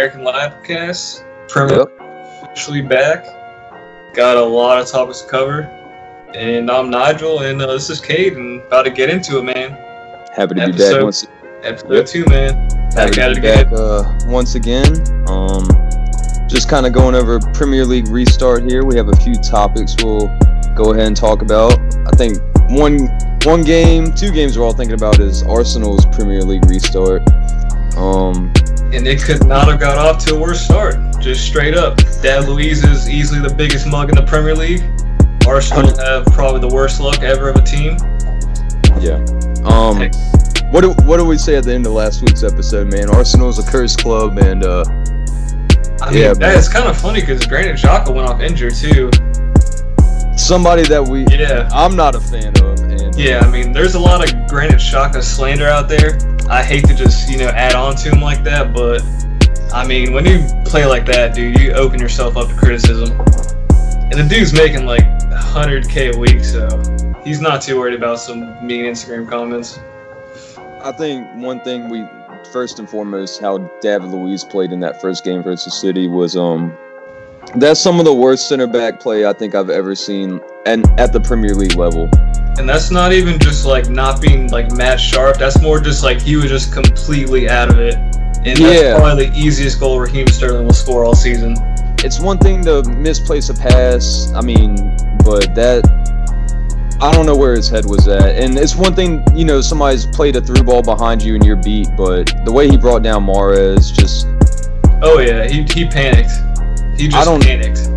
American Ladcast. Premier officially back. Got a lot of topics to cover. And I'm Nigel, and uh, this is Cade, and about to get into it, man. Happy to be back once. Episode Yep. two, man. Happy Back at to it be again. back uh, once again. Um, just kind of going over Premier League restart here. We have a few topics we'll go ahead and talk about. I think one one game, two games we're all thinking about is Arsenal's Premier League restart. Um, And it could not have got off to a worse start. Just straight up. David Luiz is easily the biggest mug in the Premier League. Arsenal have probably the worst luck ever of a team. yeah. Um, Heck. what do, what do we say at the end of last week's episode, man? Arsenal's a cursed club, and uh, I mean, Yeah, that man. kind of funny because Granit Xhaka went off injured too. somebody that we Yeah. I'm not a fan of. And Yeah, I mean, there's a lot of Granit Xhaka slander out there. I hate to just, you know, add on to him like that, but I mean, when you play like that, dude, you open yourself up to criticism. And the dude's making like 100k a week, so he's not too worried about some mean Instagram comments. I think one thing we first and foremost how David Luiz played in that first game versus City was um that's some of the worst center back play I think I've ever seen and at the Premier League level. And that's not even just like not being like Matt Sharp. That's more just like he was just completely out of it. And that's Yeah. probably the easiest goal Raheem Sterling will score all season. It's one thing to misplace a pass, I mean, but that I don't know where his head was at. And it's one thing, you know, somebody's played a through ball behind you and you're beat, but the way he brought down Mahrez just Oh yeah, he, he panicked. He just don't- panicked.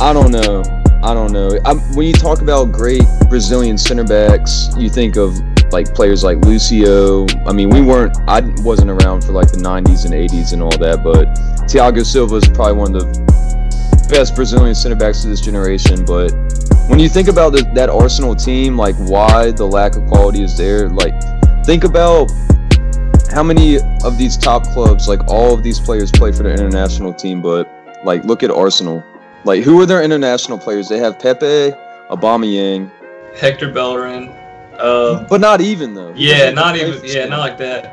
I don't know. I don't know. i when you talk about great Brazilian center backs, you think of like players like Lucio. I mean, we weren't. I wasn't around for like the '90s and '80s and all that, but Thiago Silva is probably one of the best Brazilian center backs of this generation. But when you think about the, that Arsenal team, like why the lack of quality is there, like think about how many of these top clubs, like all of these players, play for the international team, but like look at Arsenal. Like, who are their international players? They have Pepe, Aubameyang, Hector Bellerin. Uh, but not even though. He yeah, doesn't even. Yeah, not like that.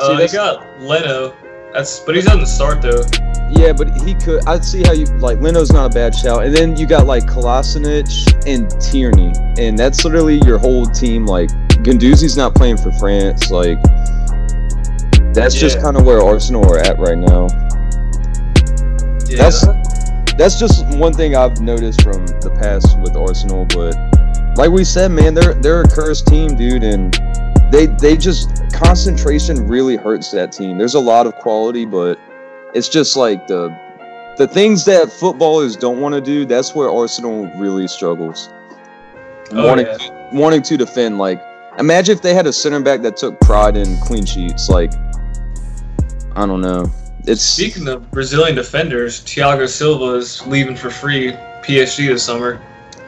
See, Uh, he that's- got Leno. That's but he's on the start though. Yeah, but he could. I'd see how you like. Leno's not a bad shout, and then you got like Kolasinac and Tierney, and that's literally your whole team. Like Guendouzi's not playing for France. Like that's just kind of where Arsenal are at right now. Yeah, That's that's just one thing I've noticed from the past with Arsenal. But like we said, man, they're they're a cursed team, dude, and they they just concentration really hurts that team. There's a lot of quality, but it's just like the the things that footballers don't want to do. That's where Arsenal really struggles. Oh, wanting yeah. wanting to defend, like imagine if they had a center back that took pride in clean sheets. Like I don't know. It's Speaking of Brazilian defenders, Thiago Silva is leaving for free PSG this summer.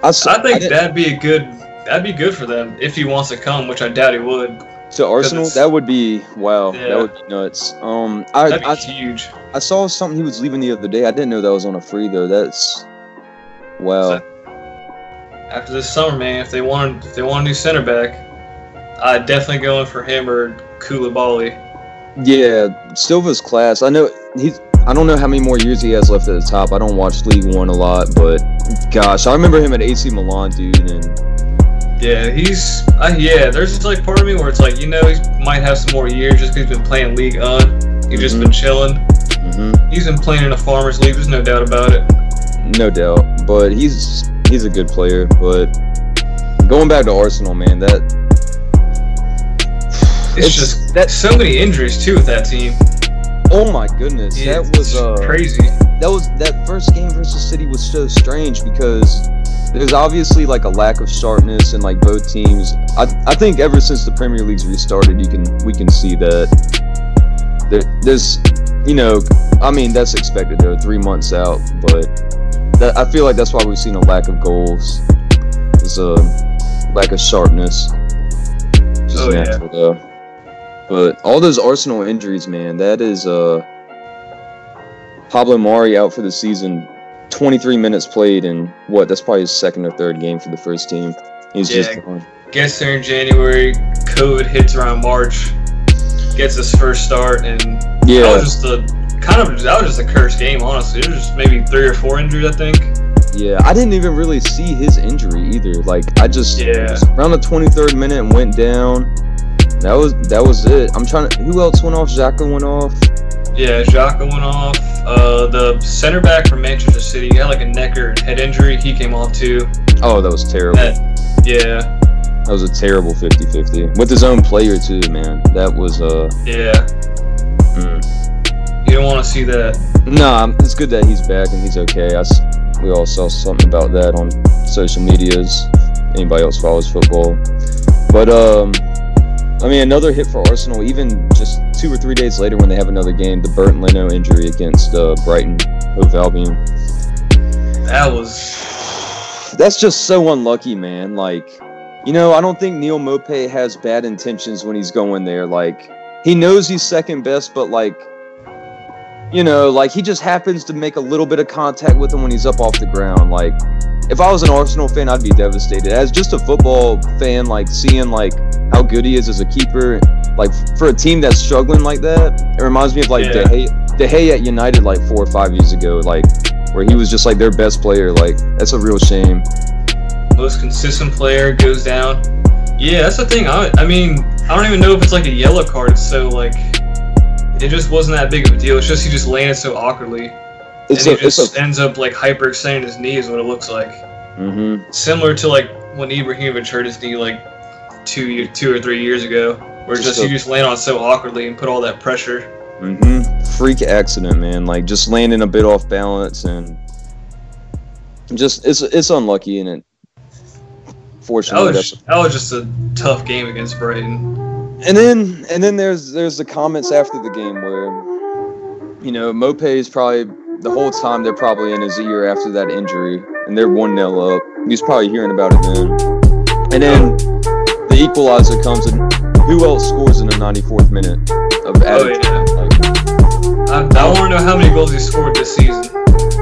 I think didn't- that'd be a good. That'd be good for them if he wants to come, which I doubt he would. To Arsenal, that would be wow. Yeah. That would be nuts. Um, I, That'd be I huge. I saw something he was leaving the other day. I didn't know that was on a free though. That's wow. So- After this summer, man, if they want if they want a new center back, I'd definitely go in for him or Koulibaly. Yeah, Silva's class. I know he's. I don't know how many more years he has left at the top. I don't watch League One a lot, but gosh, I remember him at AC Milan, dude. And Yeah, he's uh, yeah. There's just like part of me where it's like you know he might have some more years just because he's been playing League Un. He's just Mhm. been chilling. mhm, He's been playing in a farmers league. There's no doubt about it. no doubt, but he's he's a good player. But going back to Arsenal, man, that It's, just that. so many injuries too with that team. Oh my goodness, Yeah, that was uh, crazy. that was that first game versus City was so strange because there's obviously like a lack of sharpness in like both teams. I I think ever since the Premier League's restarted, you can we can see that there, there's you know I mean that's expected though three months out, but that, I feel like that's why we've seen a lack of goals. There's a lack of sharpness. Just Oh, yeah. natural though. But all those Arsenal injuries, man, that is uh Pablo Mari out for the season. 23 minutes played and what? That's probably his second or third game for the first team. He's Yeah. just gone. Gets there in January. COVID hits around March. Gets his first start, and yeah, that was just a kind of that was just a cursed game. Honestly, there was just maybe three or four injuries, I think. Yeah, I didn't even really see his injury either. Like I just, Yeah. just around the 23rd minute went down. That was that was it. I'm trying to. Who else went off? Xhaka went off. Yeah, Xhaka went off. Uh, the center back from Manchester City had like a neck or head injury. He came off too. Oh, that was terrible. That, yeah, That was a terrible 50-50 with his own player too, man. That was uh. yeah. mm. You don't want to see that. Nah, it's good that he's back and he's okay. I we all saw something about that on social medias. Anybody else follows football, but um, I mean another hit for Arsenal. Even just two or three days later, when they have another game, the Bernd Leno injury against uh, Brighton Hove Albion. That was That's just so unlucky, man. Like, you know, I don't think Neal Maupay has bad intentions when he's going there. Like, he knows he's second best, but like, you know, like he just happens to make a little bit of contact with him when he's up off the ground. Like, if I was an Arsenal fan, I'd be devastated. As just a football fan, like seeing like how good he is as a keeper, like for a team that's struggling like that, it reminds me of like Yeah. De Gea, De Gea at United like four or five years ago, like where he was just like their best player. Like that's a real shame. most consistent player goes down. Yeah, that's the thing. I, I mean, I don't even know if it's like a yellow card. It's so like, it just wasn't that big of a deal. It's just he just landed so awkwardly, It's and a, he just a. ends up like hyperextending his knee. Is what it looks like. Mm-hmm. Similar to like when Ibrahimovic hurt his knee like two year, two or three years ago, where Just just a- he just landed on so awkwardly and put all that pressure. Mm-hmm. Freak accident, man. Like just landing a bit off balance and just it's it's unlucky and it. That Fortunately, was that's that was just a tough game against Brighton. And then and then there's there's the comments after the game where you know Maupay is probably the whole time they're probably in his ear after that injury and they're one 0 up. He's probably hearing about it then. And then the equalizer comes and who else scores in the 94th minute of Oh yeah. like, I, I want to know how many goals he scored this season.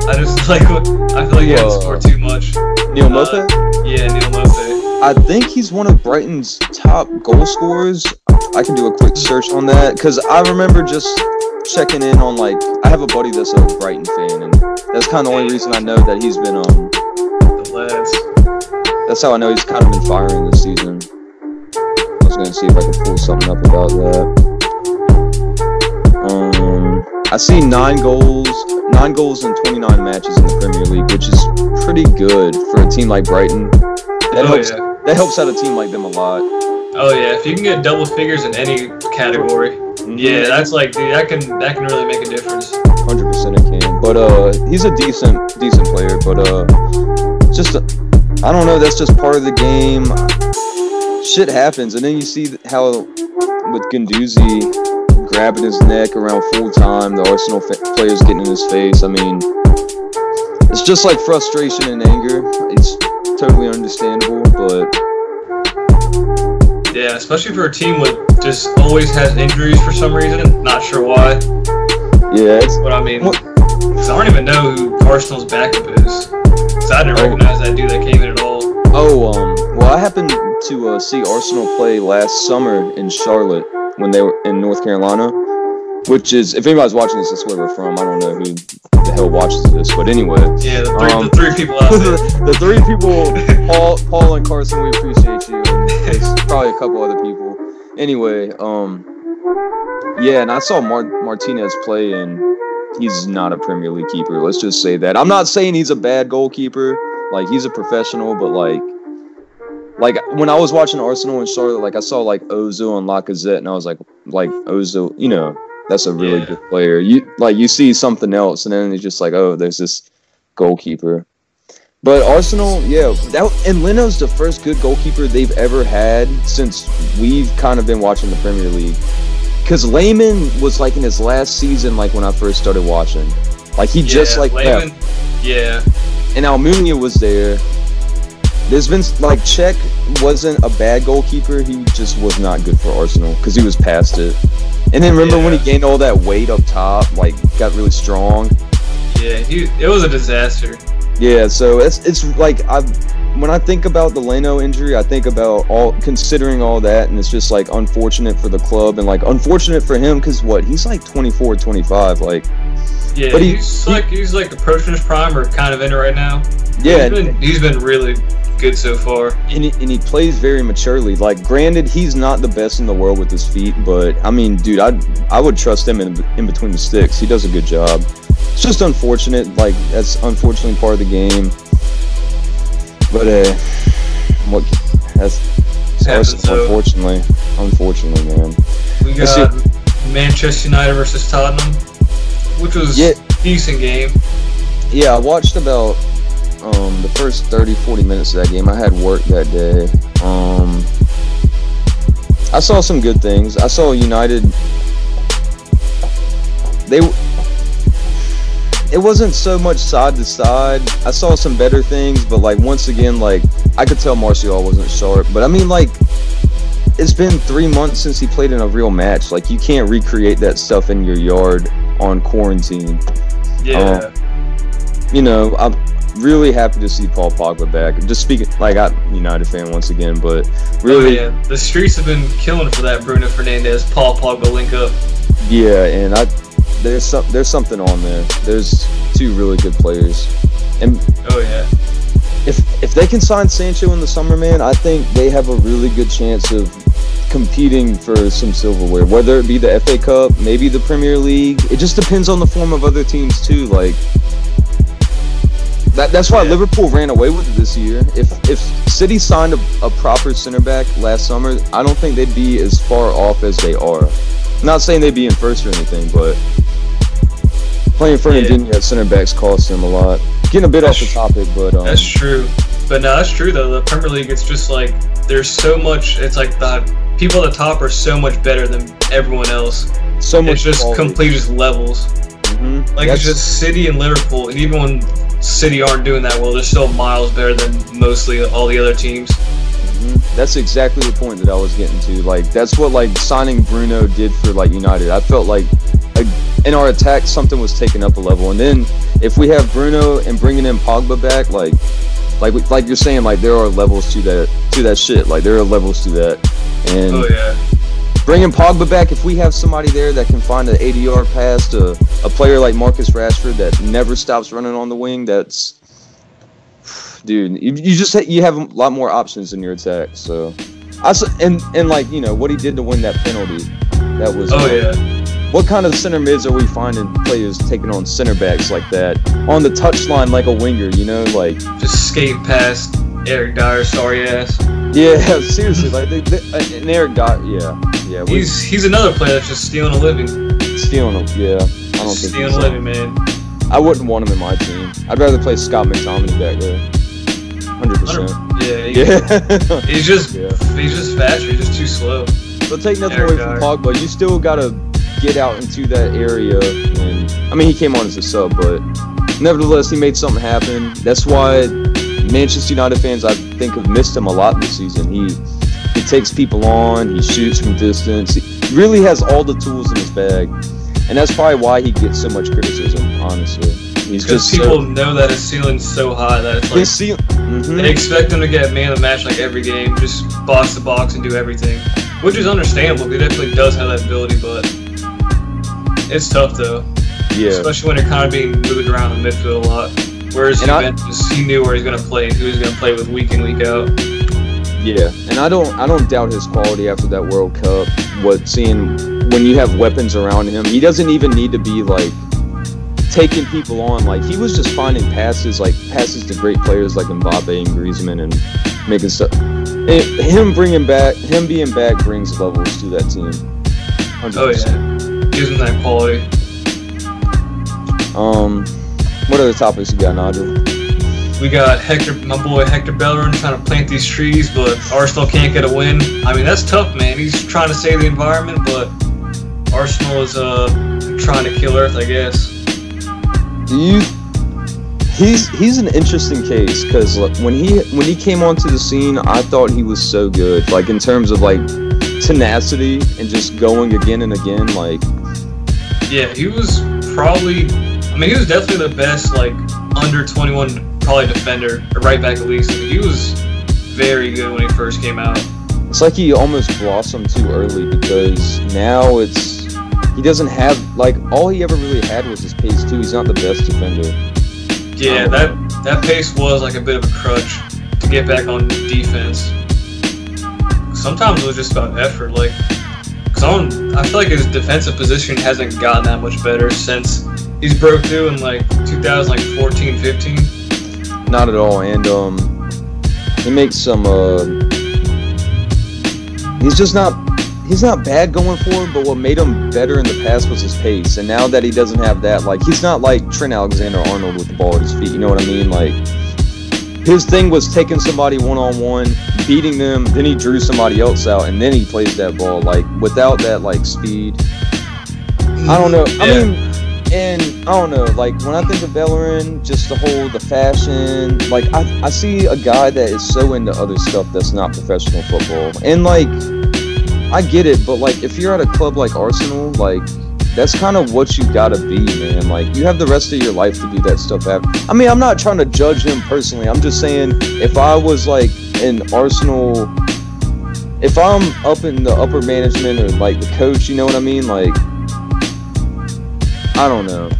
I just like I feel like he had to Whoa. score too much. Neal Uh, Maupay? Yeah, Neal Maupay. I think he's one of Brighton's top goal scorers. I can do a quick search on that because I remember just checking in on like I have a buddy that's a Brighton fan, and that's kind of the only reason I know that he's been um. The lads. That's how I know he's kind of been firing this season. I was gonna see if I could pull something up about that. Um, I see nine goals, nine goals in 29 matches in the Premier League, which is pretty good for a team like Brighton. That oh helps. yeah. That helps out a team like them a lot. Oh yeah. If you can get double figures in any category, yeah, that's like dude, that can that can really make a difference. hundred percent it can. But uh, he's a decent decent player. But uh, just I don't know. That's just part of the game. Shit happens, and then you see how with Guendouzi grabbing his neck around full time, the Arsenal fa- players getting in his face. I mean, it's just like frustration and anger. It's totally understandable, but Yeah, especially for a team with just always has injuries for some reason. Not sure why, yeah, it's but I mean, 'cause I don't even know who Arsenal's backup is. 'Cause I didn't Oh. recognize that dude that came in at all. Oh, um, well, I happened to uh, see Arsenal play last summer in Charlotte when they were in North Carolina, which is, if anybody's watching this, that's where we're from. I don't know who the hell watches this, but anyway. Yeah, the three, Um, the three people out there. the three people, Paul, Paul and Carson, we appreciate you. Probably a couple other people. Anyway, um, yeah, and I saw Mar- Martinez play, and he's not a Premier League keeper. Let's just say that. I'm not saying he's a bad goalkeeper. Like he's a professional, but like, like when I was watching Arsenal and Charlotte, like I saw like Ozil and Lacazette, and I was like, like Ozil, you know, that's a really Yeah. good player. You like you see something else, and then it's just like, oh, there's this goalkeeper. But Arsenal, yeah, that and Leno's the first good goalkeeper they've ever had since we've kind of been watching the Premier League. Because Lehmann was like in his last season, like when I first started watching. Like he just like Lehmann, Yeah, and Almunia was there. There's been like Cech wasn't a bad goalkeeper. He just was not good for Arsenal because he was past it. And then remember when he gained all that weight up top, like got really strong. yeah, he it was a disaster. Yeah, so it's it's like I when I think about the Leno injury, I think about all considering all that, and it's just like unfortunate for the club and like unfortunate for him because what he's like 24, 25, like Yeah, But he- he's he- like he's like approaching his prime or kind of in it right now. yeah, he's been, he's been really good so far. and he, and he plays very maturely. Like, granted, he's not the best in the world with his feet, but I mean, dude, I I would trust him in in between the sticks. He does a good job. It's just unfortunate, like that's unfortunately part of the game. But uh, what that's Happens, that's though. unfortunately, unfortunately, man. We got Manchester United versus Tottenham, which was Yeah. a decent game. Yeah, I watched about um, the first 30, 40 minutes of that game. I had work that day. Um, I saw some good things. I saw United. They. It wasn't so much side to side. I saw some better things, but like once again, like I could tell Martial wasn't sharp. But I mean, like it's been three months since he played in a real match. Like you can't recreate that stuff in your yard on quarantine Yeah, you know, I'm really happy to see Paul Pogba back. Just speaking, like I'm United fan once again, but really, Oh, yeah. The streets have been killing for that Bruno Fernandes, Paul Pogba link up. yeah, and I there's some there's something on there. There's two really good players, and Oh yeah, if if they can sign Sancho in the summer, man, I think they have a really good chance of competing for some silverware. Whether it be the FA Cup, maybe the Premier League. It just depends on the form of other teams too. Like that, that's why Yeah. Liverpool ran away with it this year. If if City signed a, a proper center back last summer, I don't think they'd be as far off as they are. Not saying they'd be in first or anything, but playing Fernandinho at center backs costs them a lot. Getting a bit off the topic, but um, that's true. But no, that's true though. The Premier League, it's just like there's so much. It's like the people at the top are so much better than everyone else. so much It's just quality. complete just levels. Mhm. Like That's- it's just City and Liverpool, and even when City aren't doing that well, they're still miles better than mostly all the other teams. Mhm. That's exactly the point that I was getting to. Like that's what like signing Bruno did for like United. I felt like like, in our attack something was taken up a level, and then if we have Bruno and bringing in Pogba back, like like like you're saying, like there are levels to that to that shit. Like there are levels to that, and Oh yeah, bringing Pogba back, if we have somebody there that can find an 80 yard pass to a player like Marcus Rashford that never stops running on the wing, that's dude. You, you just you have a lot more options in your attack. So, I and and like you know what he did to win that penalty, that was. oh yeah. What kind of center mids are we finding players taking on center backs like that on the touchline like a winger? You know, like Just skate past Eric Dier, sorry ass. Yeah, seriously, like they, they, and Eric got yeah, yeah, we He's he's another player that's just stealing a living. stealing them. Yeah, I don't think stealing a uh, living, man. I wouldn't want him in my team. I'd rather play Scott McTominay back there. Hundred percent. Yeah, he, Yeah. he's just Yeah. he's just faster. He's just too slow. but take nothing Eric away from. Pogba. You still gotta get out into that area. And I mean, he came on as a sub, but nevertheless, he made something happen. That's why Manchester United fans, I think, have missed him a lot this season. He he takes people on. He shoots from distance. He really has all the tools in his bag, and that's probably why he gets so much criticism. Honestly, he's Because just people so, know that his ceiling's so high that it's like ceil- Mhm. they expect him to get man of the match like every game, just box to box and do everything, which is understandable. He definitely does have that ability, but it's tough though, Yeah. especially when you're kind of being moved around in midfield a lot. Whereas And I- he knew where he's gonna play and who he's gonna play with week in week out. Yeah, and I don't I don't doubt his quality after that World Cup. What seeing when you have weapons around him, he doesn't even need to be like taking people on. Like he was just finding passes, like passes to great players like Mbappe and Griezmann, and making stuff. And him bringing back, him being back brings levels to that team. 100%. Oh yeah, him that quality. Um, what other topics you got, Nigel? We got Hector, my boy Hector Bellerin, trying to plant these trees, but Arsenal can't get a win. I mean, that's tough, man. He's trying to save the environment, but Arsenal is uh trying to kill Earth, I guess. Do you? He's he's an interesting case because when he when he came onto the scene, I thought he was so good. Like in terms of like tenacity and just going again and again. Like Yeah, he was probably. I mean, he was definitely the best like under 21 probably defender, or right back at least. He was very good when he first came out. It's like he almost blossomed too early because now it's he doesn't have like all he ever really had was his pace too. He's not the best defender. Yeah, Um, that that pace was like a bit of a crutch to get back on defense. Sometimes it was just about effort. Like, cause I, don't, I feel like his defensive position hasn't gotten that much better since he's broke through in like 2014, 15. Not at all. And um, he makes some. Uh, he's just not. He's not bad going forward, but what made him better in the past was his pace. And now that he doesn't have that, like he's not like Trent Alexander-Arnold with the ball at his feet. You know what I mean? Like his thing was taking somebody one on one, beating them, then he drew somebody else out, and then he plays that ball. Like without that like speed, I don't know. I mean, and I don't know. Like when I think of Bellerin, just the whole the fashion. Like I, I see a guy that is so into other stuff that's not professional football, and like I get it, but like if you're at a club like Arsenal, like that's kind of what you gotta be, man. Like you have the rest of your life to do that stuff. After. I mean, I'm not trying to judge him personally. I'm just saying if I was like in Arsenal. If I'm up in the upper management or like the coach, you know what I mean? Like, I don't know.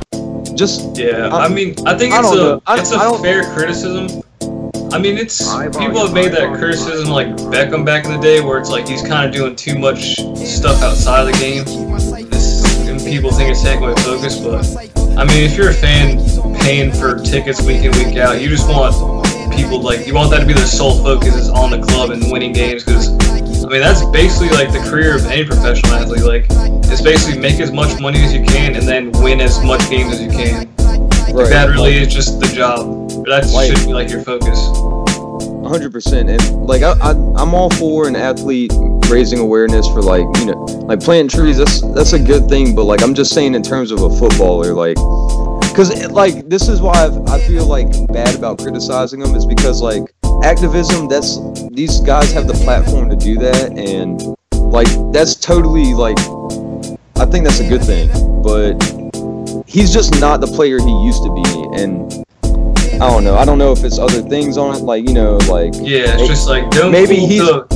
Just Yeah, I- I, mean, I think I it's a it's a I fair criticism. I mean, it's people have made that criticism like Beckham back in the day, where it's like he's kind of doing too much stuff outside of the game, this, and people think it's taking away focus. But I mean, if you're a fan paying for tickets week in week out, you just want people like you want that to be their sole focus is on the club and winning games because. I mean that's basically like the career of any professional athlete. Like it's basically make as much money as you can and then win as much games as you can. right, That really is just the job. That Like- should be like your focus. hundred percent. And like I, I, I'm all for an athlete raising awareness for like you know like planting trees. That's that's a good thing. But like I'm just saying in terms of a footballer, like because like this is why I've, I feel like bad about criticizing them is because like activism. That's these guys have the platform to do that, and like that's totally like I think that's a good thing. But he's just not the player he used to be, and. I don't know. I don't know if it's other things on it, like you know, like Yeah, it's just like don't Maybe he's- the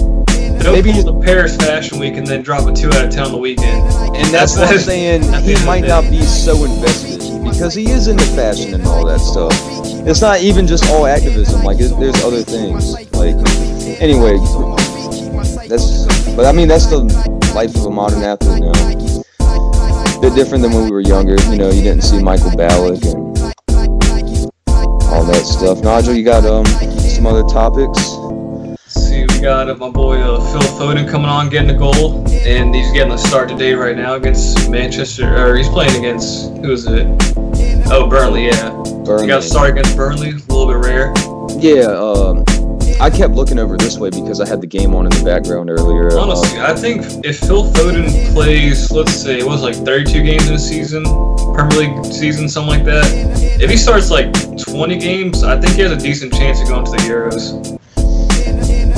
don't maybe pull the Paris Fashion Week and then drop a two out of ten on the weekend. And that's what I'm saying. He might not be so invested because he is into fashion and all that stuff. It's not even just all activism. Like it, there's other things. Like anyway, that's. But I mean, that's the life of a modern athlete now. Bit different than when we were younger. You know, you didn't see Michael Ballack and all that stuff. Nigel, you got um some other topics? Got uh, my boy uh, Phil Foden coming on, getting a goal, and he's getting a start today right now against Manchester. Or he's playing against who is it? Oh, Burnley. Yeah, Burnley. he got a start against Burnley. A little bit rare. Yeah. Um, I kept looking over this way because I had the game on in the background earlier. Uh, Honestly, I think if Phil Foden plays, let's say it was like 32 games in a season, Premier League season, something like that. If he starts like 20 games, I think he has a decent chance of going to the Euros.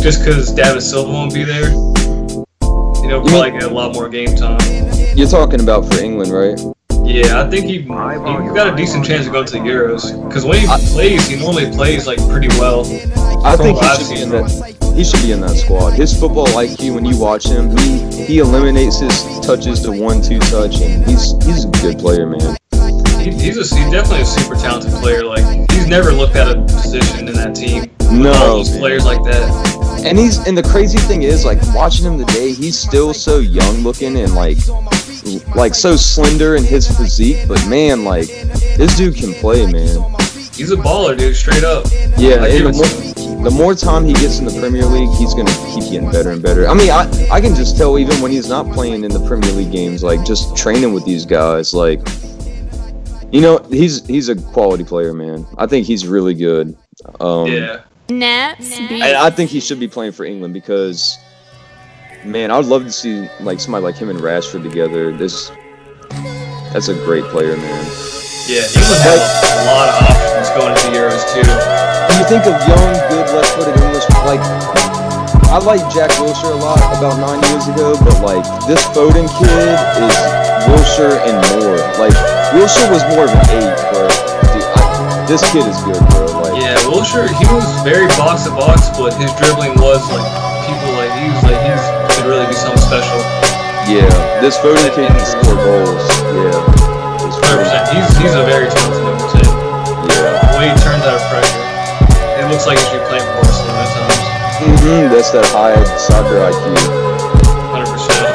Just because David Silva won't be there, you know, probably get a lot more game time. You're talking about for England, right? Yeah, I think he, he got a decent chance of going to the Euros. Because when he I- plays, he normally plays like pretty well. I think he should be in that. He should be in that squad. His football IQ, when you watch him, he he eliminates his touches to one-two touch, and he's he's a good player, man. He, he's a he's definitely a super talented player. Like he's never looked at a position in that team. No, all those man. players like that. And he's and the crazy thing is, like watching him today, he's still so young looking and like like so slender in his physique. But man, like this dude can play, man. He's a baller, dude. Straight up. Yeah, I give and it the more, the more time he gets in the Premier League, he's gonna keep getting better and better. I mean, I I can just tell even when he's not playing in the Premier League games, like just training with these guys, like you know, he's he's a quality player, man. I think he's really good. Um, Yeah. Naps. and I think he should be playing for England because, man, I would love to see like somebody like him and Rashford together. This that's a great player, man. Yeah. England has a lot of options going into the Euros too. When you think of young, good, left-footed English, like I like Jack Wilshere a lot about nine years ago, but like this Foden kid is Wilshere and more. Like Wilshere was more of an eight, but dude, I, this kid is good, Yeah. Wilshere, he was very box to box, but his dribbling was like people like he was like he's could really be something special. Yeah, this Foden kid can score goals. Yeah, Hundred percent. He's he's a very talented number ten. Yeah. The way he turns out of pressure, it looks like he should be playing for Barcelona at times. hmm That's that high soccer IQ. Hundred percent.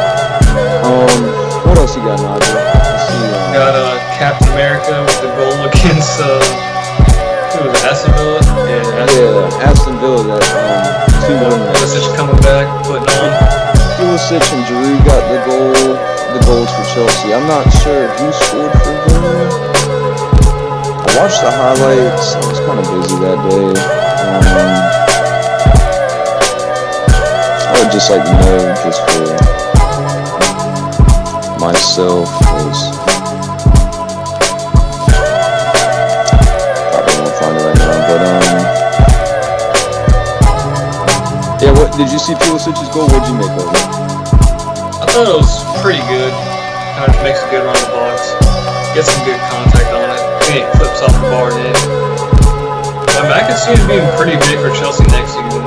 Um, what else you got, Nigel? Um, Got uh, Captain America with the goal against uh, who was Aston Villa? Yeah, Aston yeah, Aston Villa. That um, two one. Pulisic coming back, putting on. Pulisic and Giroud got the goal, the goals for Chelsea. I'm not sure who scored for Villa. I watched the highlights. I was kind of busy that day. Um, I would just like to know, just for myself, did you see Pulisic's goal? What'd you make of it? I thought it was pretty good. Kind of makes a good run the box. Gets some good contact on it. Then it flips off the bar and. I I could see it being pretty big for Chelsea next season.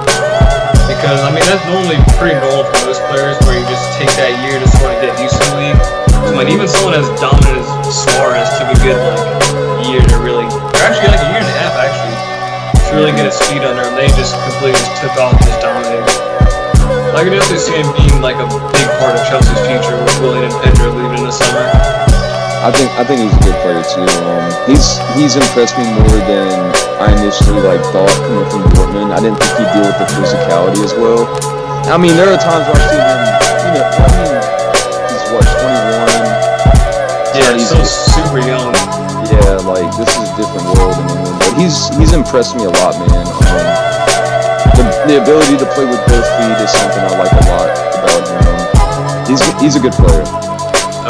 Because, I mean, that's normally pretty normal for most players where you just take that year to sort of get used to the league. I mean, even someone as dominant as Suarez took a good, like, year to really, or actually, like, a year and a half, actually, to really get his feet under him. They just completely just took off and just dominated. I can definitely see him being like a big part of Chelsea's future with Willian and Pedro leaving in the summer. I think I think he's a good player too. Um, he's he's impressed me more than I initially like thought coming from Dortmund. I didn't think he'd deal with the physicality as well. I mean, there are times where I've seen him. You know, I mean, he's what 21. Yeah, he's still super young. Yeah, like this is a different world in England. But he's he's impressed me a lot, man. Um, the, the ability to play with both feet is something I like a lot about him. He's he's a good player.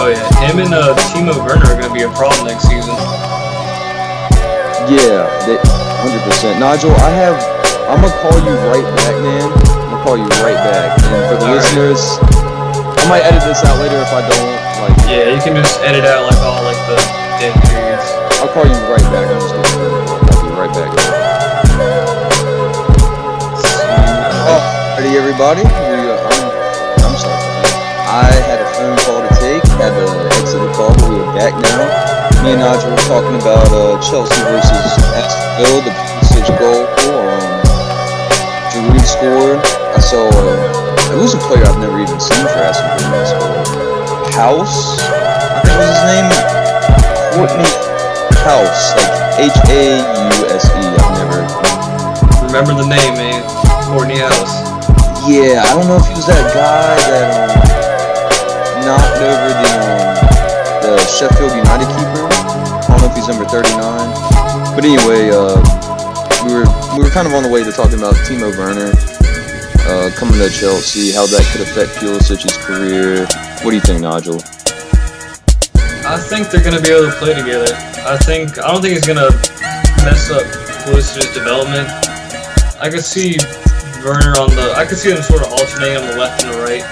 Oh yeah, him and uh, Timo Werner are gonna be a problem next season. Yeah, 100%. Nigel, I have. I'm gonna call you right back, man. I'm gonna call you right back. And for the All right. listeners, I might edit this out later if I don't. Like, Yeah, you can just edit out like all like the dead periods. I'll call you right back. Right back. Everybody? We, uh, I'm, I'm sorry. I had a phone call to take. Had to exit the call, but we are back now. Me and Nigel were talking about uh, Chelsea versus Aston the Pulisic goal. Um, Giroud scored. I saw. Uh, it was a player I've never even seen for Aston Villa. Hause, think was his name. Kortney Hause, like H A U S E. I've never Remember the name, man. Kortney Hause. Yeah, I don't know if he was that guy that um, knocked over the um, the Sheffield United keeper. I don't know if he's number 39. But anyway, uh, we were we were kind of on the way to talking about Timo Werner uh, coming to Chelsea, how that could affect Pulisic's career. What do you think, Nigel? I think they're gonna be able to play together. I think I don't think it's gonna mess up Pulisic's development. I could see Werner on the. I could see them sort of alternating on the left and the right,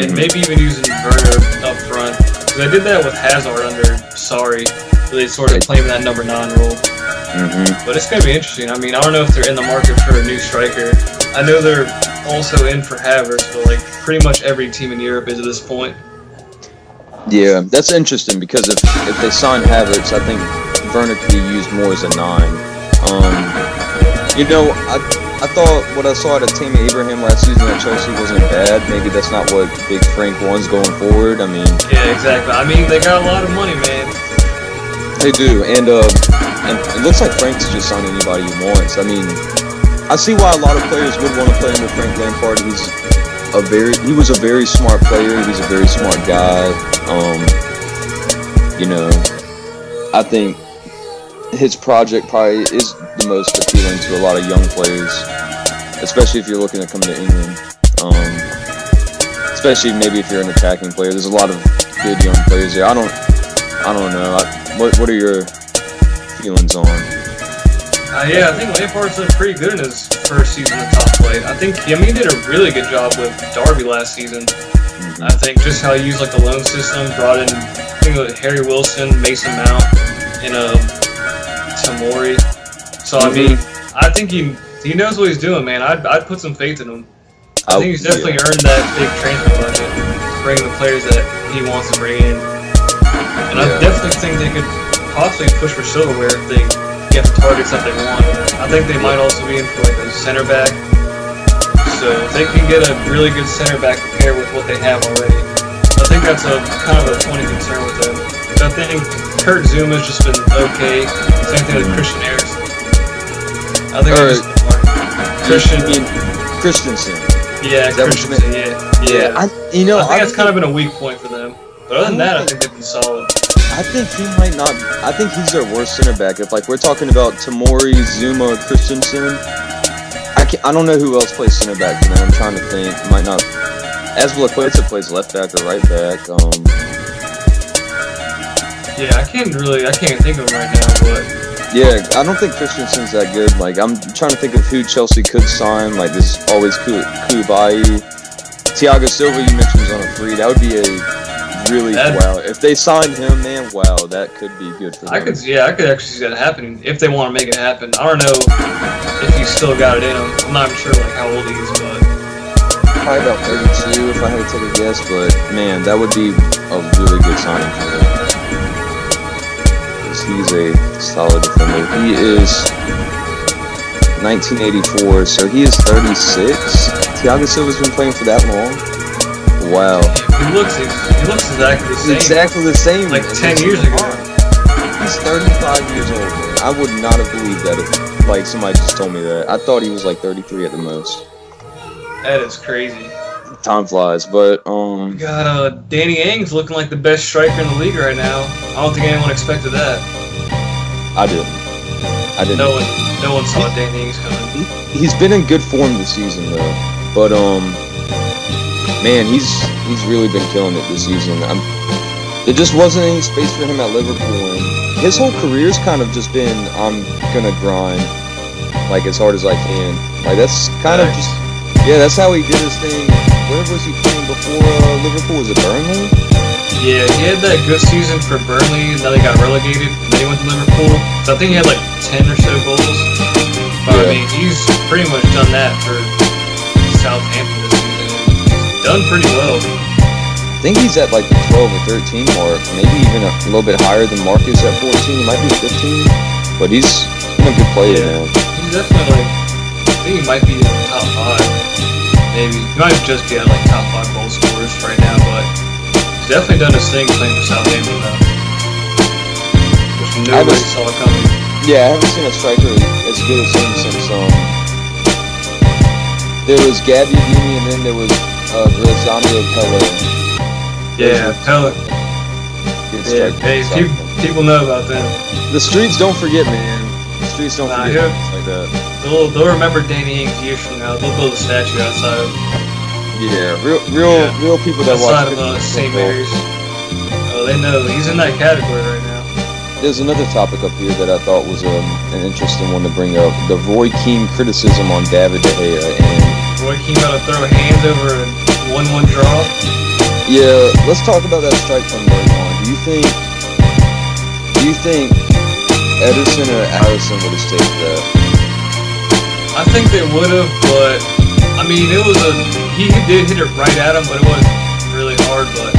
and Mhm. maybe even using Werner up front. they did that with Hazard under Sarri. where They sort of play him that number nine role. Mm-hmm. But it's gonna be interesting. I mean, I don't know if they're in the market for a new striker. I know they're also in for Havertz, but like pretty much every team in Europe is at this point. Yeah, that's interesting because if if they sign Havertz, I think Werner could be used more as a nine. Um, you know, I I thought what I saw out of Tammy Abraham last season at Chelsea wasn't bad. Maybe that's not what Big Frank wants going forward. I mean, Yeah, exactly. I mean, they got a lot of money, man. they do, and uh, and it looks like Frank's just signing anybody he wants. I mean, I see why a lot of players would want to play under Frank Lampard. He's a very he was a very smart player. He's a very smart guy. Um, you know, I think his project probably is the most appealing to a lot of young players, especially if you're looking to come to England. Um, especially maybe if you're an attacking player. There's a lot of good young players here. I don't, I don't know. I, what What are your feelings on? Uh, yeah, I think Lampard's done pretty good in his first season of top flight. I think I mean, he did a really good job with Derby last season. I think just how he used like the loan system, brought in I think Harry Wilson, Mason Mount, and uh, Tomori. So I mean, I think he he knows what he's doing, man. I'd, I'd put some faith in him. I I- think he's definitely yeah. earned that big transfer budget, bringing the players that he wants to bring in. And I definitely think they could possibly push for silverware if they get the targets that they want. I think they might also be in for like a center back. So if they can get a really good center back to pair with what they have already, I think that's a kind of a point of concern with them. But I think Kurt Zouma's just been okay. Same thing with Christian Eriksen. I think Or- just Christian, I mean, Christensen. yeah, Is that what you Christensen, yeah, yeah. I, you know, I think I that's kind of been a weak point for them. But other than that, I think they've been solid. I think he might not. I think he's their worst center back. If like we're talking about Tomori, Zouma, Christensen, I can I don't know who else plays center back for them. I'm trying to think. Might not. Azpilicueta plays left back or right back. Um, Yeah, I can't really, I can't think of right now, but yeah, I don't think Christensen's that good. Like I'm trying to think of who Chelsea could sign. Like there's always Kubai, Thiago Silva. You mentioned was on a free. That would be a really That- wow. If they signed him, man, wow, that could be good for them. I could, yeah, I could actually see that happening if they want to make it happen. I don't know if he's still got it in him. I'm not even sure like how old he is, but Probably about 32 if I had to take a guess, but man, that would be a really good signing for him. 'Cause He's a solid defender. He is 1984, so he is 36. Thiago Silva's been playing for that long. Wow. he looks, looks exactly the same. Exactly the same. Like as 10 years ago. He's 35 years old, man. I would not have believed that if, like, somebody just told me that. I thought he was like 33 at the most. That is crazy. Time flies, but, We um, got uh, Danny Ings looking like the best striker in the league right now. I don't think anyone expected that. I didn't. I didn't. No one, no one saw Danny Ings coming. he's been in good form this season though. But um, man, he's he's really been killing it this season. I'm, there just wasn't any space for him at Liverpool, and his whole career's kind of just been I'm gonna grind like as hard as I can. Like that's kind of just yeah, that's how he did his thing. Where was he playing before uh, Liverpool? Was it Burnley? Yeah, he had that good season for Burnley. Now they got relegated. Then he went to Liverpool. So I think he had like ten or so goals. But I mean, he's pretty much done that for Southampton this season. He's done pretty well. I think he's at like the 12 or 13 mark, maybe even a little bit higher than Marcus at 14. He might be 15, but he's a good player, Yeah. man. He's definitely like, I think he might be in the top five. Maybe he might just be at like top five goal scorers right now, but he's definitely done his thing playing for Southampton though. Which nobody was- saw coming. Yeah, I haven't seen a striker as good as him since um. There was Gabbiadini and then there was uh, Graziano Pellè. Yeah, Pellè. Yeah, hey, people, people know about them. The streets don't forget, man. The streets don't Nah, forget yeah. like that. They'll, they'll remember Danny Ings years from now. They'll build a statue outside of Yeah, real, real, Yeah. real people that watch outside of uh, St. Mary's. Oh, they know he's in that category right now. There's another topic up here that I thought was um, an interesting one to bring up: the Roy Keane criticism on David De Gea. And Roy Keane about to throw hands over a one-one draw. yeah, let's talk about that strike from Bergwijn. Do you think? Do you think Ederson or Alisson would have saved that? I think they would have, but I mean, it was a he did hit it right at him, but it wasn't really hard. But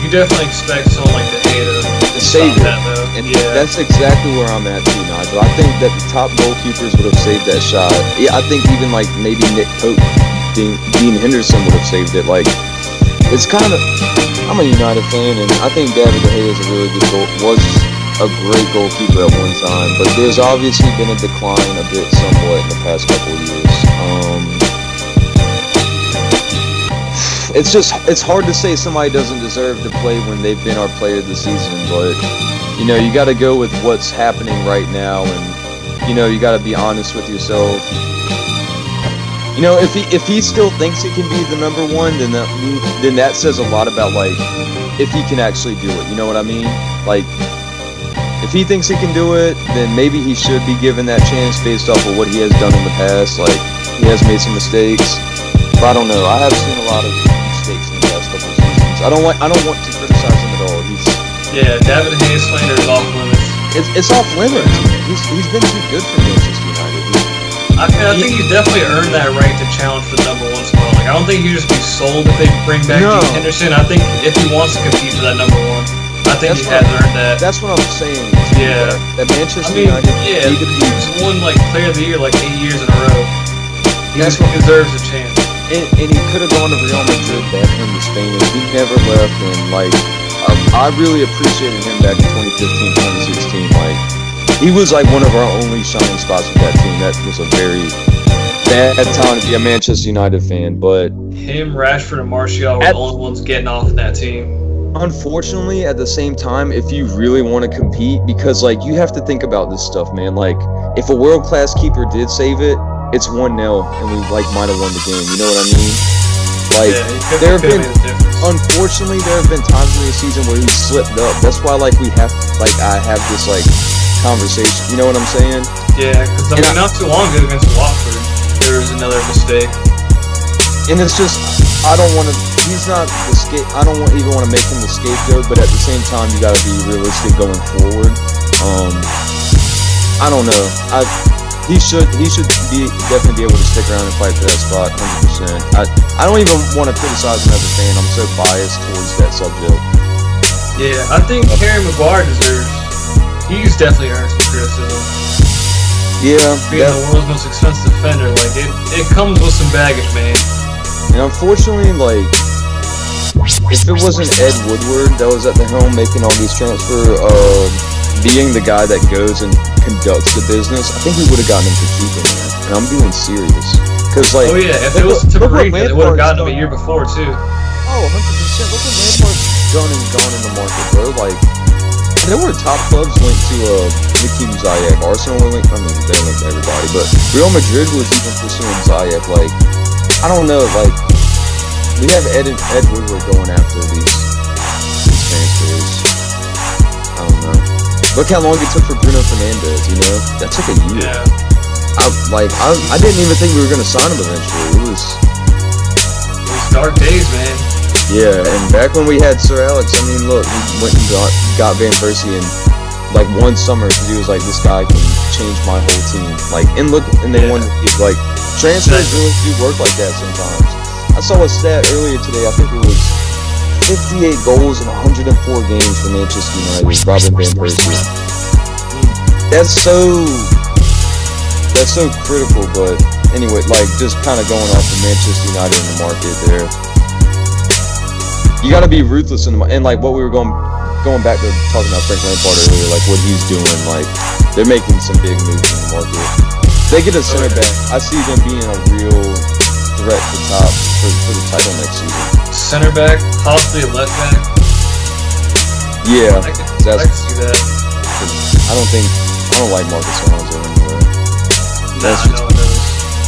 you definitely expect someone like De Gea to To save stop it. that. And yeah, that's exactly where I'm at too, Nigel. I think that the top goalkeepers would have saved that shot. Yeah, I think even like maybe Nick Pope, Dean, Dean Henderson would have saved it. Like, it's kind of. I'm a United fan, and I think David De Gea is a really good goal. Was a great goalkeeper at one time, but there's obviously been a decline a bit somewhat in the past couple of years. Um, it's just it's hard to say somebody doesn't deserve to play when they've been our player of the season, but you know, you got to go with what's happening right now, and you know, you got to be honest with yourself. You know, if he if he still thinks he can be the number one, then that then that says a lot about like if he can actually do it. You know what I mean? Like, if he thinks he can do it, then maybe he should be given that chance based off of what he has done in the past. Like, he has made some mistakes, but I don't know. I have seen a lot of I don't want I don't want to criticize him at all. He's yeah. David Hayes slander is off limits. it's, it's off limits. He's, he's been too good for Manchester United. He, I, I think he's definitely earned that right to challenge for the number one spot. Like, I don't think he'd just be sold if they bring back No. Dean Henderson. I think if he wants to compete for that number one, I think That's he what- has earned that. That's what I'm saying. Yeah. That Manchester I mean, United yeah, need to be he's won like Player of the Year like eight years in a row. He That's just what- deserves a chance. And, and he could have gone to Real Madrid back him to Spain, and he never left. And like, I, I really appreciated him back in 2015, 2016. Like, he was like one of our only shining spots with that team. That was a very bad time to be a Manchester United fan, but Him, Rashford, and Martial were At- the only ones getting off in that team. unfortunately, at the same time, if you really want to compete, because like you have to think about this stuff, man. Like, if a world class keeper did save it, it's one 0 and we like might have won the game. You know what I mean? Like, yeah, there have been made a difference. unfortunately there have been times in the season where he slipped up that's why like we have like i have this like conversation you know what i'm saying yeah, because I mean, I- not too long ago against Watford, there was another mistake. and it's just i don't want to he's not the scape i don't want, even want to make him the scapegoat but at the same time you got to be realistic going forward um i don't know i he should he should be definitely be able to stick around and fight for that spot 100% i i don't even want to criticize him as a fan i'm so biased towards that subject Yeah, I think Harry Maguire deserves. He's definitely earned some criticism. yeah Being that- the world's most expensive defender, like it, it comes with some baggage, man. And unfortunately, like, if it wasn't Ed Woodward that was at the helm making all these transfer, uh, being the guy that goes and conducts the business, I think we would have gotten him for cheaper, man. And I'm being serious. Cause like, Oh yeah, if it was to Mourinho, they would have gotten him a year before too. Oh, 100 percent. Look what Lampard's done and gone in the market, bro. Like, there were top clubs linked to uh, Hakeem Ziyech. Arsenal linked. I mean, they linked to everybody, but Real Madrid was even pursuing Ziyech. Like, I don't know. Like, we have Ed and Ed Woodward going after these Look how long it took for Bruno Fernandes. You know, that took a year. Yeah, I like. I, I didn't even think we were gonna sign him eventually. It was. it was dark days, man. Yeah, and back when we had Sir Alex, I mean, look, we went and got, got Van Persie in like one summer because he was like, this guy can change my whole team. Like, and look, and they Yeah. won. Like, transfers really do work like that sometimes. I saw a stat earlier today. I think it was 58 goals in 104 games for Manchester United. Robin Van Persie. That's so. That's so critical, but anyway, like just kind of going off of Manchester United in the market there you got to be ruthless in the and like what we were going going back to talking about Frank Lampard earlier, like what he's doing, like they're making some big moves in the market. They get a center back. I see them being a real threat to top for, for the title next season. Center back, possibly a left back. Yeah, I could, That's- I could see that. I don't think I don't like Marcos Alonso. Nah, That's no one.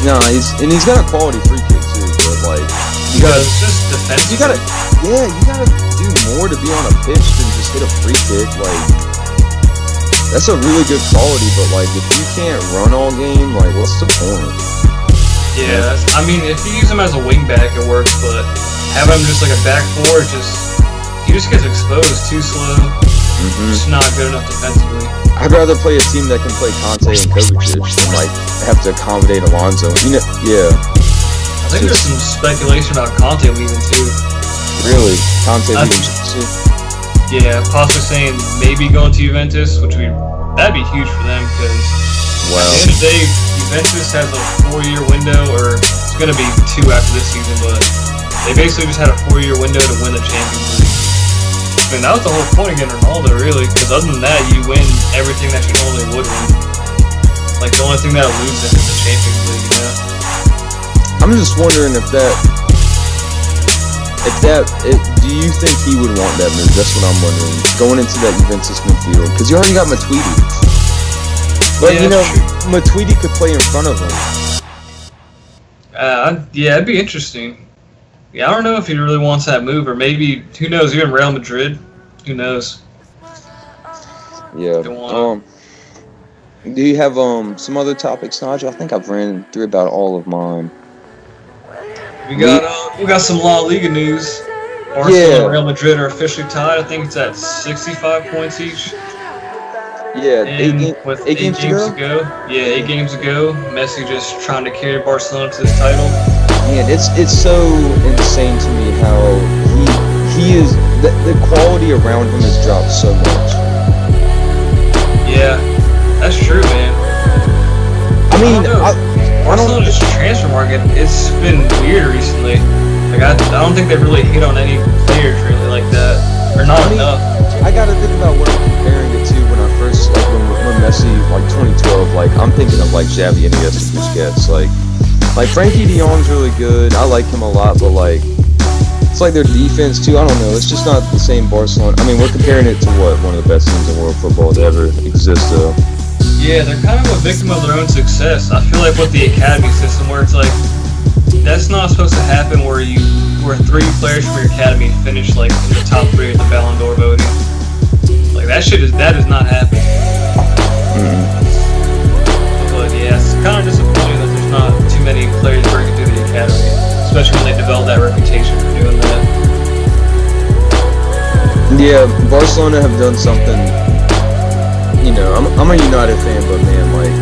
No, he's and he's got a quality free kick too, but like you gotta just defensive. you gotta yeah you gotta do more to be on a pitch than just hit a free kick like that's a really good quality but like if you can't run all game like what's the point Yeah, I mean, if you use him as a wing back, it works. But having him just like a back four, just he just gets exposed too slow. mm-hmm. Just not good enough defensively. I'd rather play a team that can play Kanté and Kovacic than like have to accommodate Alonso you know yeah I think there's some speculation about Kanté leaving too. really Kanté I- leaving Chelsea Yeah, possibly saying maybe going to Juventus, which would that'd be huge for them because wow at the end of the day, Juventus has a four-year window, or it's going to be two after this season, but they basically just had a four-year window to win the Champions League. I mean, that was the whole point of getting Ronaldo, really, because other than that, you win everything that you normally would win. Like, the only thing that'll lose them is the Champions League, you know? I'm just wondering if that if that if, do you think he would want that move that's what I'm wondering going into that Juventus midfield because you already got Matuidi but Yeah, you know Matuidi could play in front of him Uh, yeah, it'd be interesting. Yeah, I don't know if he really wants that move, or maybe, who knows, even Real Madrid. Who knows? yeah um do you have um some other topics Nigel I think I've ran through about all of mine We got uh, we got some La Liga news. Arsenal Yeah. and Real Madrid are officially tied. I think it's at 65 points each. Yeah, eight, And ga- with eight games to go? ago, yeah, eight games ago, Messi just trying to carry Barcelona to this title. Man, it's it's so insane to me how he he is the, the quality around him has dropped so much. Yeah, that's true, man. I mean, I don't know. I, I don't. Transfer market, it's been weird recently. Like I, I don't think they really hit on any players really like that, or not I mean- enough. I gotta think about what I'm comparing it to when I first like when, when Messi like 2012. Like I'm thinking of like Xavi and Busquets. Like like Frankie De Jong's really good. I like him a lot, but like it's like their defense too. I don't know. It's just not the same Barcelona. I mean, we're comparing it to what one of the best teams in world football to ever exist. Though. Yeah, they're kind of a victim of their own success. I feel like with the academy system, where it's like that's not supposed to happen, where you where three players from your academy finish like in the top three of the Ballon d'Or voting. Like that shit is that is not happening. Mm-hmm. But yeah, it's kind of disappointing many players breaking the academy, especially when they develop that reputation for doing that. Yeah, Barcelona have done something. You know, I'm, I'm a United fan, but man, like,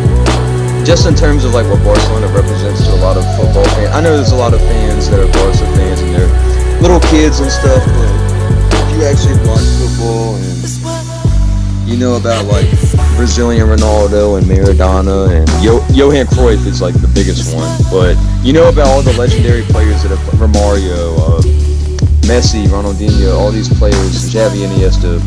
just in terms of like what Barcelona represents to a lot of football fans. I know there's a lot of fans that are Barca fans and they're little kids and stuff, but if you actually watch football and you know about like Brazilian Ronaldo and Maradona and Yo- Johan Cruyff is like the biggest one, but you know about all the legendary players that have Romario, uh, Messi, Ronaldinho, all these players, Xavi, Iniesta,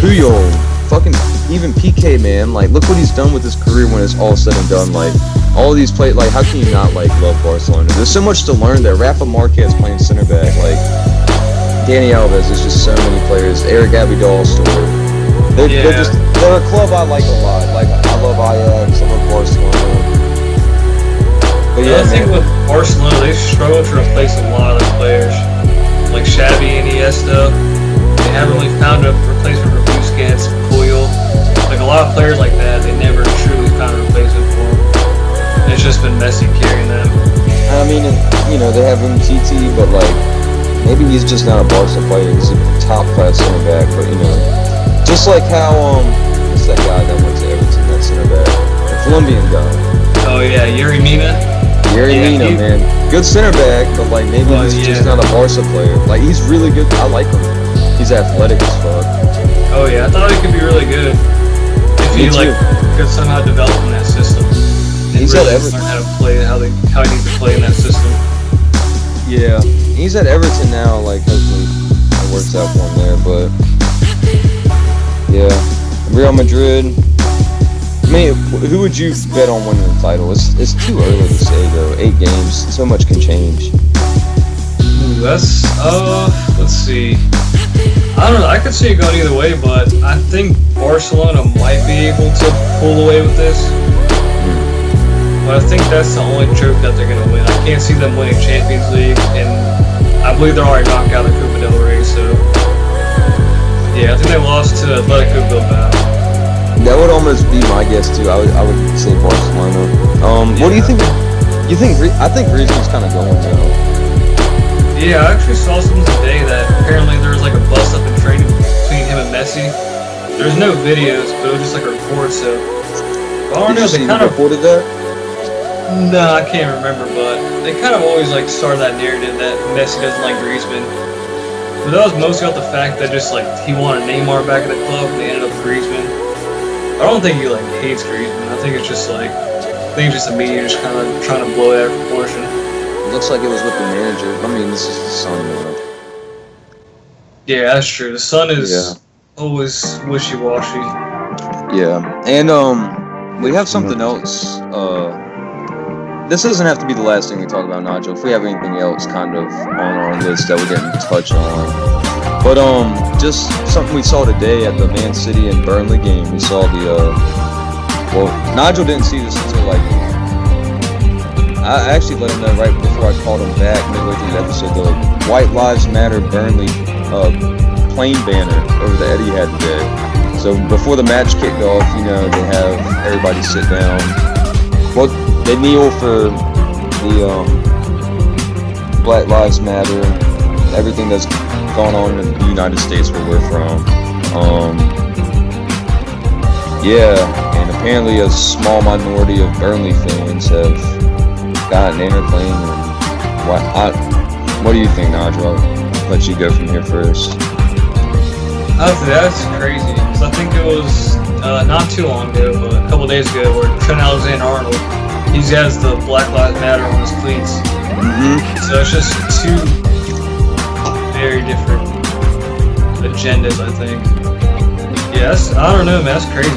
Puyol, fucking even Piqué, man. Like, look what he's done with his career when it's all said and done. Like, all these play, like, how can you not like love Barcelona? There's so much to learn there. Rafa Marquez playing center back, like Dani Alves. There's just so many players. Eric Abidal story. They're, they're just they're a club I like a lot. Like, I love Ajax. I love Barcelona. But yeah, other thing man. with Barcelona, they struggle to replace a lot of those players, like Xavi, and Iniesta. They haven't really found a replacement for Busquets, Puyol. Like a lot of players like that, they never truly found a replacement for them. It's just been Messi carrying them. I mean, you know, they have Umtiti, but like, maybe he's just not a Barca player. He's a top class center back, but you know, just like how um, what's that guy that went to Everton, that center back, the Colombian guy, Oh yeah, Yerry Mina. Yerry Yeah, Mina, he- man, good center back, but like maybe Well, he's just not a Barca player. Like he's really good. I like him. He's athletic as fuck. Oh yeah, I thought he could be really good if Me he like could somehow develop in that system. And He's really at Everton. learn how to play how they how he needs to play in that system. Yeah, he's at Everton now. Like hopefully it works out for him there. But yeah, Real Madrid. I mean, who would you bet on winning the title? It's it's too early to say though. Eight games, so much can change. Ooh, that's uh, let's see. I don't know. I could see it going either way, but I think Barcelona might be able to pull away with this. But I think that's the only trophy that they're gonna win. I can't see them winning Champions League, and I believe they're already knocked out of the Copa del Rey. So yeah, I think they lost to Atletico Bilbao. That would almost be my guess too. I would I would say Barcelona. Um, what do you think? You think? I think Griezmann's kind of going now. Yeah, I actually saw something today that apparently there was like a bust up in training between him and Messi. There's no videos, but it was just like a report. So I don't Did know. They kind of reported that? No, I can't remember, but they kind of always like start that narrative that Messi doesn't like Griezmann. But that was mostly about the fact that just like he wanted Neymar back at the club and they ended up with Griezmann. I don't think he like hates Griezmann. I think it's just like I think it's just the media just kind of trying to blow it out of proportion. Looks like it was with the manager. I mean, this is the Sun. Uh, Yeah, that's true. The sun is Yeah. always wishy-washy. Yeah, and um, we have something else. Uh, this doesn't have to be the last thing we talk about, Nacho. If we have anything else kind of on our list that we didn't touch on, but um, just something we saw today at the Man City and Burnley game. We saw the uh, well, Nigel didn't see this until like I actually let him know right before I called him back midway through the episode. The White Lives Matter Burnley uh, plane banner over the Etihad today. So before the match kicked off, you know, they have everybody sit down. Well, they kneel for the um, Black Lives Matter, everything that's gone on in the United States where we're from. Um, Yeah, and apparently a small minority of Burnley fans have gotten airplane. And what, I, what do you think, Nigel? I'll let you go from here first. Honestly, that's crazy. 'cause I think it was uh, not too long ago, but a couple days ago, where Trent Alexander-Arnold, he has the Black Lives Matter on his cleats. Mm-hmm. So it's just two very different agendas, I think. Yes, I don't know, man. That's crazy.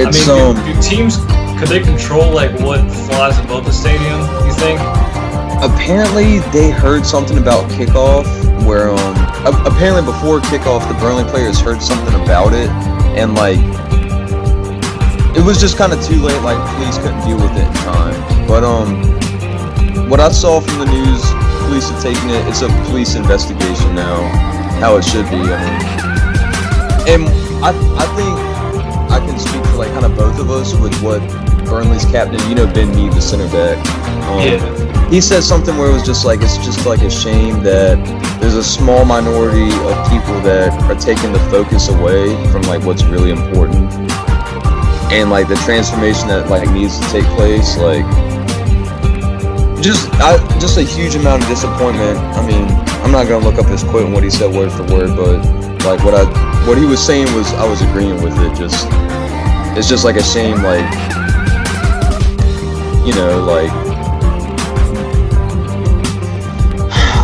It's I mean, um. do, do teams could they control like what flies above the stadium? You think? apparently they heard something about kickoff where um apparently before kickoff the Burnley players heard something about it and like it was just kind of too late like police couldn't deal with it in time. But um what I saw from the news police have taken it. It's a police investigation now how it should be I mean. And I I think I can speak for like kind of both of us with what Burnley's captain you know Ben Mee the center back um, Yeah. he said something where it was just like it's just like a shame that there's a small minority of people that are taking the focus away from like what's really important and like the transformation that like needs to take place like just I, just a huge amount of disappointment. I mean i'm not gonna look up his quote and what he said word for word but like what i what he was saying was i was agreeing with it. Just it's just like a shame like you know like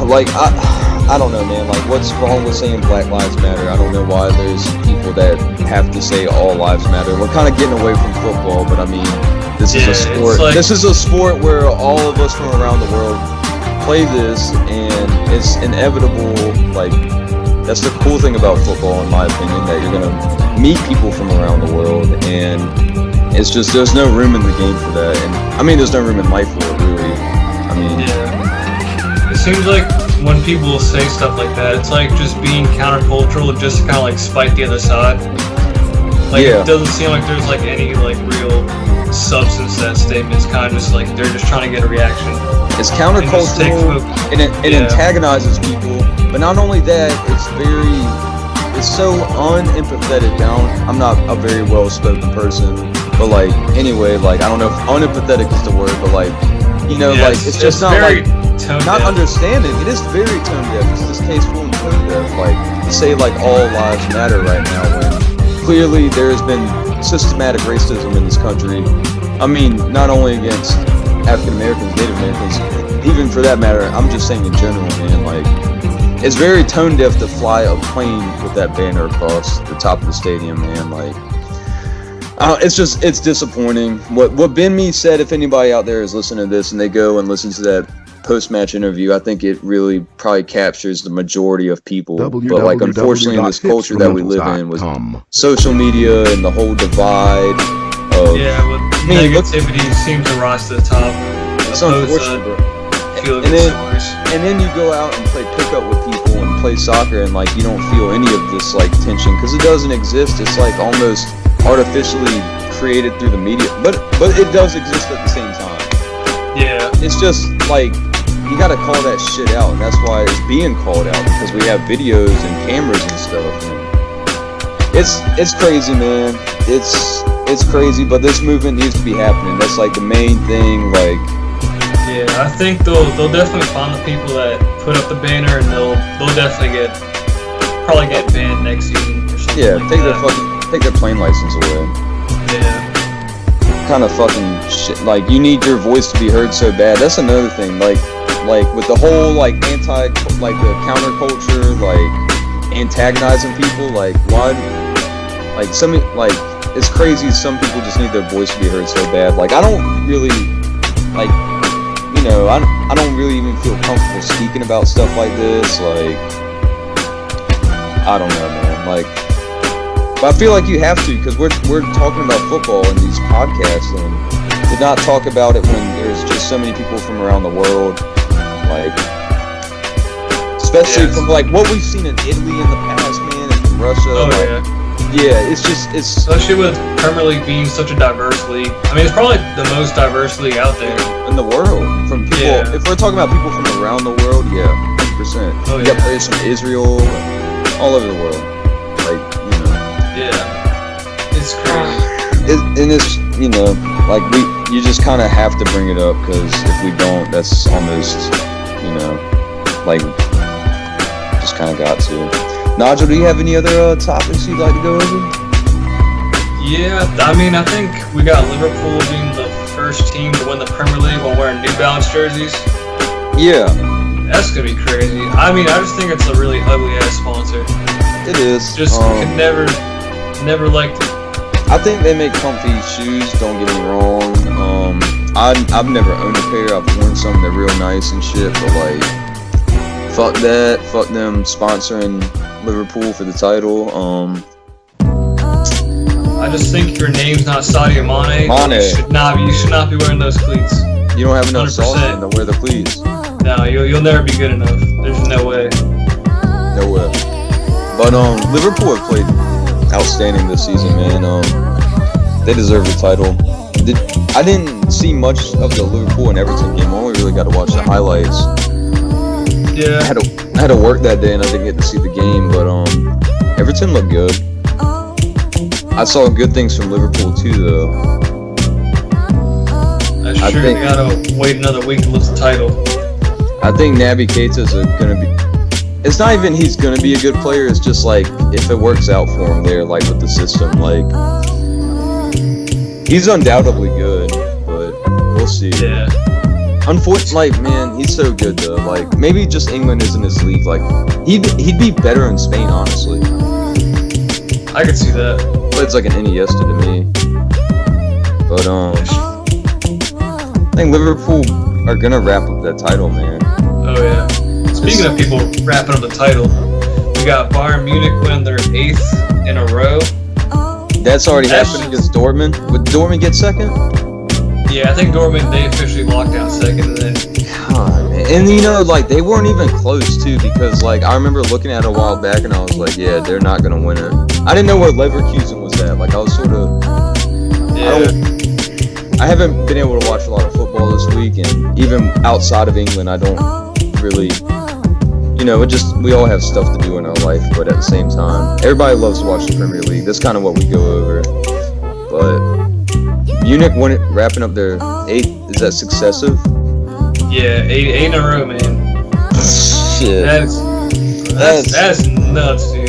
like I I don't know man. Like what's wrong with saying black lives matter? I don't know why there's people that have to say all lives matter. We're kind of getting away from football but I mean this Yeah, is a sport. like- this is a sport where all of us from around the world play this and it's inevitable like that's the cool thing about football in my opinion that you're gonna meet people from around the world and it's just there's no room in the game for that. And I mean there's no room in life for it really. I mean Yeah. It seems like when people say stuff like that, it's like just being countercultural, and just kind of like spite the other side. Like Yeah. it doesn't seem like there's like any like real substance to that statement. It's kind of just like they're just trying to get a reaction. it's countercultural and it, it Yeah. antagonizes people but not only that it's very it's so unempathetic now i'm not a very well spoken person but like anyway like i don't know if unempathetic is the word but like you know Yeah, like it's, just not very like tone not deaf. understanding it is very tone deaf it's distasteful and tone deaf like to say like all lives matter right now when clearly there has been systematic racism in this country i mean not only against african americans native americans even for that matter i'm just saying in general man like it's very tone deaf to fly a plane with that banner across the top of the stadium man like uh, it's just it's disappointing. What what Ben Mee said. If anybody out there is listening to this and they go and listen to that post match interview, I think it really probably captures the majority of people. But like unfortunately, in this culture that we live in, with social media and the whole divide of Yeah, with mean, look- negativity seems to rise to the top. it's unfortunate, to And then- And then you go out and play pickup with people and play soccer, and like you don't feel any of this like tension because it doesn't exist. It's like almost artificially created through the media, but but it does exist at the same time. Yeah, it's just like you got to call that shit out, and that's why it's being called out because we have videos and cameras and stuff. And it's it's crazy, man. It's it's crazy, but this movement needs to be happening. That's like the main thing. Like, yeah. I think they'll they'll definitely find the people that put up the banner, and they'll they'll definitely get probably get banned next season or something. yeah, like take their fucking take their plane license away. Yeah, Kind of fucking shit. Like, you need your voice to be heard so bad. That's another thing. Like, like with the whole like anti like the counterculture like antagonizing people. Like, why? Like some like it's crazy. Some people just need their voice to be heard so bad. Like, I don't really like you know I I don't really even feel comfortable speaking about stuff like this. Like, I don't know, man. Like. But I feel like you have to because we're, we're talking about football in these podcasts and to not talk about it when there's just so many people from around the world, like especially Yes. from like what we've seen in Italy in the past, man, and from Russia. oh like, yeah. yeah, it's just it's Especially with Premier League being such a diverse league. I mean, it's probably the most diverse league out there. in the world from people. Yeah. If we're talking about people from around the world, yeah, hundred percent. Oh, You got yeah. players from Israel, all over the world. Like you know, Yeah. It's crazy. it, and it's you know like we you just kind of have to bring it up because if we don't that's almost you know like just kind of got to nigel do you have any other uh, topics you'd like to go over Yeah, I mean, I think we got Liverpool being the first team to win the Premier League while wearing New Balance jerseys. yeah That's gonna be crazy. I mean, I just think it's a really ugly ass sponsor. it is Just um, could never, never liked it. i think they make comfy shoes don't get me wrong um I, i've never owned a pair i've worn some they're real nice and shit but like fuck that fuck them sponsoring liverpool for the title um I just think your name's not Sadio Mane. Mane. You should not. You should not be wearing those cleats. you don't have enough 100%. sauce to wear the pleats No, you'll, you'll never be good enough. There's no way. No way. But um, Liverpool have played outstanding this season, man. Um, they deserve the title. Did, I didn't see much of the Liverpool and Everton game. I only really got to watch the highlights. Yeah. I had to I had to work that day and I didn't get to see the game. But um, Everton looked good. I saw good things from Liverpool too, though. That's I true. think- they gotta wait another week to lose the title. I think Naby Keita's a, gonna be. It's not even he's gonna be a good player. It's just like if it works out for him there, like with the system, like he's undoubtedly good, but we'll see. Yeah. Unfortunately, like man, he's so good though. Like maybe just England isn't his league. Like he'd he'd be better in Spain, honestly. I could see that. But it's like an Iniesta to me. But um, I think Liverpool are gonna wrap up that title, man. Oh yeah. Speaking of people wrapping up the title, we got Bayern Munich winning their eighth in a row. That's already That's happened against Dortmund. Would Dortmund get second? Yeah, I think Dortmund they officially locked down second, and then God, man. And you know, like they weren't even close too, because like I remember looking at it a while back, and I was like, yeah, they're not gonna win it. I didn't know where Leverkusen was at. Like I was sort of, yeah, I haven't been able to watch a lot of football this week, and even outside of England, I don't really, you know, it just we all have stuff to do in our life, but at the same time, everybody loves to watch the Premier League. That's kind of what we go over, but. Munich won wrapping up their eighth. Is that successive? yeah, eight, eight in a row, man. Shit. That's That's- that's nuts, dude.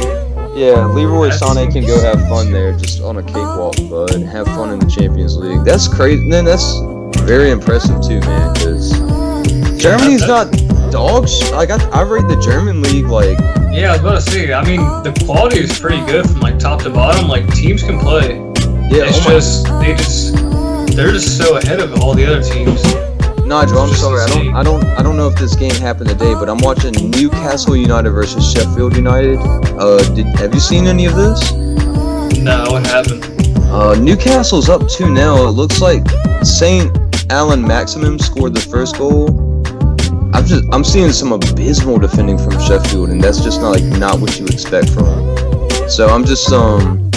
Yeah, Leroy That's Sané can go have fun there, just on a cakewalk, bud. Have fun in the Champions League. That's crazy. Then that's very impressive too, man. Because Germany's not dog. Like I, I rate the German league like Yeah, I was about to say. I mean, the quality is pretty good from like top to bottom. Like teams can play. yeah. it's oh my, just they just they're just so ahead of all the other teams. Nigel, I'm sorry. I don't. I don't. I don't know if this game happened today, but I'm watching Newcastle United versus Sheffield United. Uh, did have you seen any of this? No, what happened? Uh, Newcastle's up 2 0. It looks like St. Alan Maximin scored the first goal. I'm just I'm seeing some abysmal defending from Sheffield, and that's just not like not what you expect from them. So I'm just um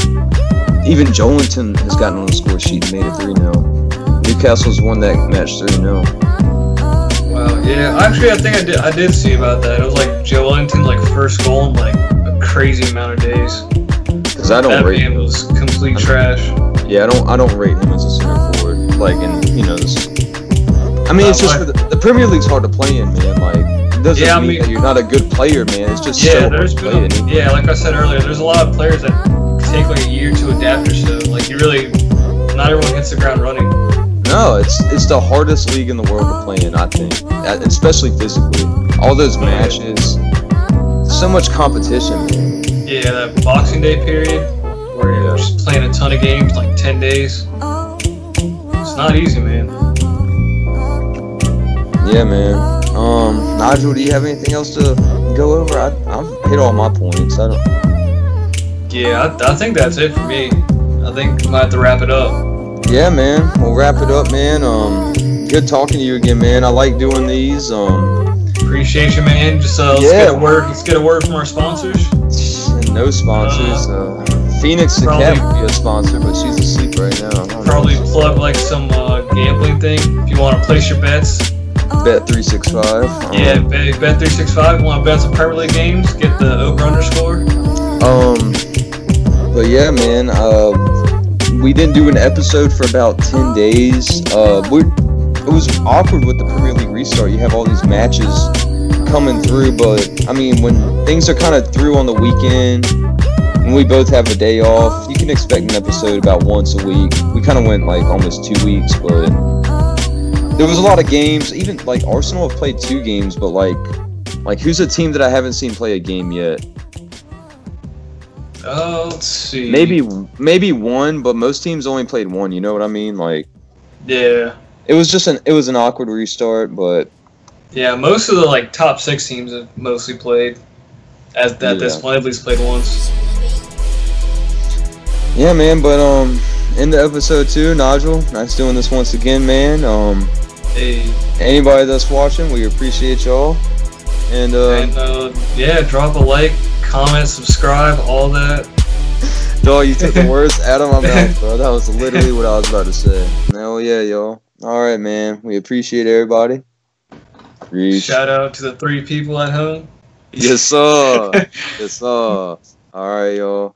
even Joelinton has gotten on the score sheet and made it 3 0. Newcastle's won that match 3 0. Wow. Yeah. Actually, I think I did. I did see about that. It was like Joelinton like first goal in like a crazy amount of days. Because I don't That rate man him. was complete trash. Yeah, I don't I don't rate him as a center forward. Like and you know this I mean it's just for the, the Premier League's hard to play in, man. Like it doesn't Yeah, I mean, mean- that you're not a good player, man. It's just Yeah, so hard there's to play been in. a, yeah, like I said earlier, there's a lot of players that take like a year to adapt or so. Like you really, not everyone hits the ground running. No, it's it's the hardest league in the world to play in, I think, Uh, especially physically. All those Oh, yeah. matches, so much competition, man. Yeah, that Boxing Day period where you're just playing a ton of games, like ten days. It's not easy, man. Yeah, man. Um, Nigel, do you have anything else to go over? I, I've hit all my points. I don't. Yeah, I, I think that's it for me. I think I might have to wrap it up. Yeah, man. We'll wrap it up, man. Um, good talking to you again, man. I like doing these. Um, Appreciate you, man. Just uh, let's Yeah. get a word. Let's get a word from our sponsors. no sponsors. Uh, Phoenix the cat probably- would be a sponsor, but she's asleep right now. I don't know. Probably plug like some uh, gambling thing if you want to place your bets. Bet three six five. Um, Yeah, bet, bet three six five. Want to bet some Premier League games? Get the over underscore. Um, but yeah, man. Uh, we didn't do an episode for about ten days. Uh, we it was awkward with the Premier League restart. You have all these matches coming through, but I mean, when things are kind of through on the weekend, when we both have a day off, you can expect an episode about once a week. We kind of went like almost two weeks, but there was a lot of games. Even like Arsenal have played two games, but like, like who's a team that I haven't seen play a game yet? Oh, let's see. Maybe maybe one, but most teams only played one. You know what I mean? Like Yeah. it was just an it was an awkward restart, but Yeah, most of the like top six teams have mostly played. At, at this Yeah. point, at least played once. yeah, man. But um, in the episode two, Nigel, nice doing this once again, man. Um, Hey, anybody that's watching, we appreciate y'all. And uh, and uh, yeah, drop a like, comment, subscribe, all that. dog, you took the words out of my mouth, bro. That was literally what I was about to say. Hell yeah, y'all. All right, man. We appreciate everybody. Reach. Shout out to the three people at home. Yes, sir. yes, sir. All right, y'all.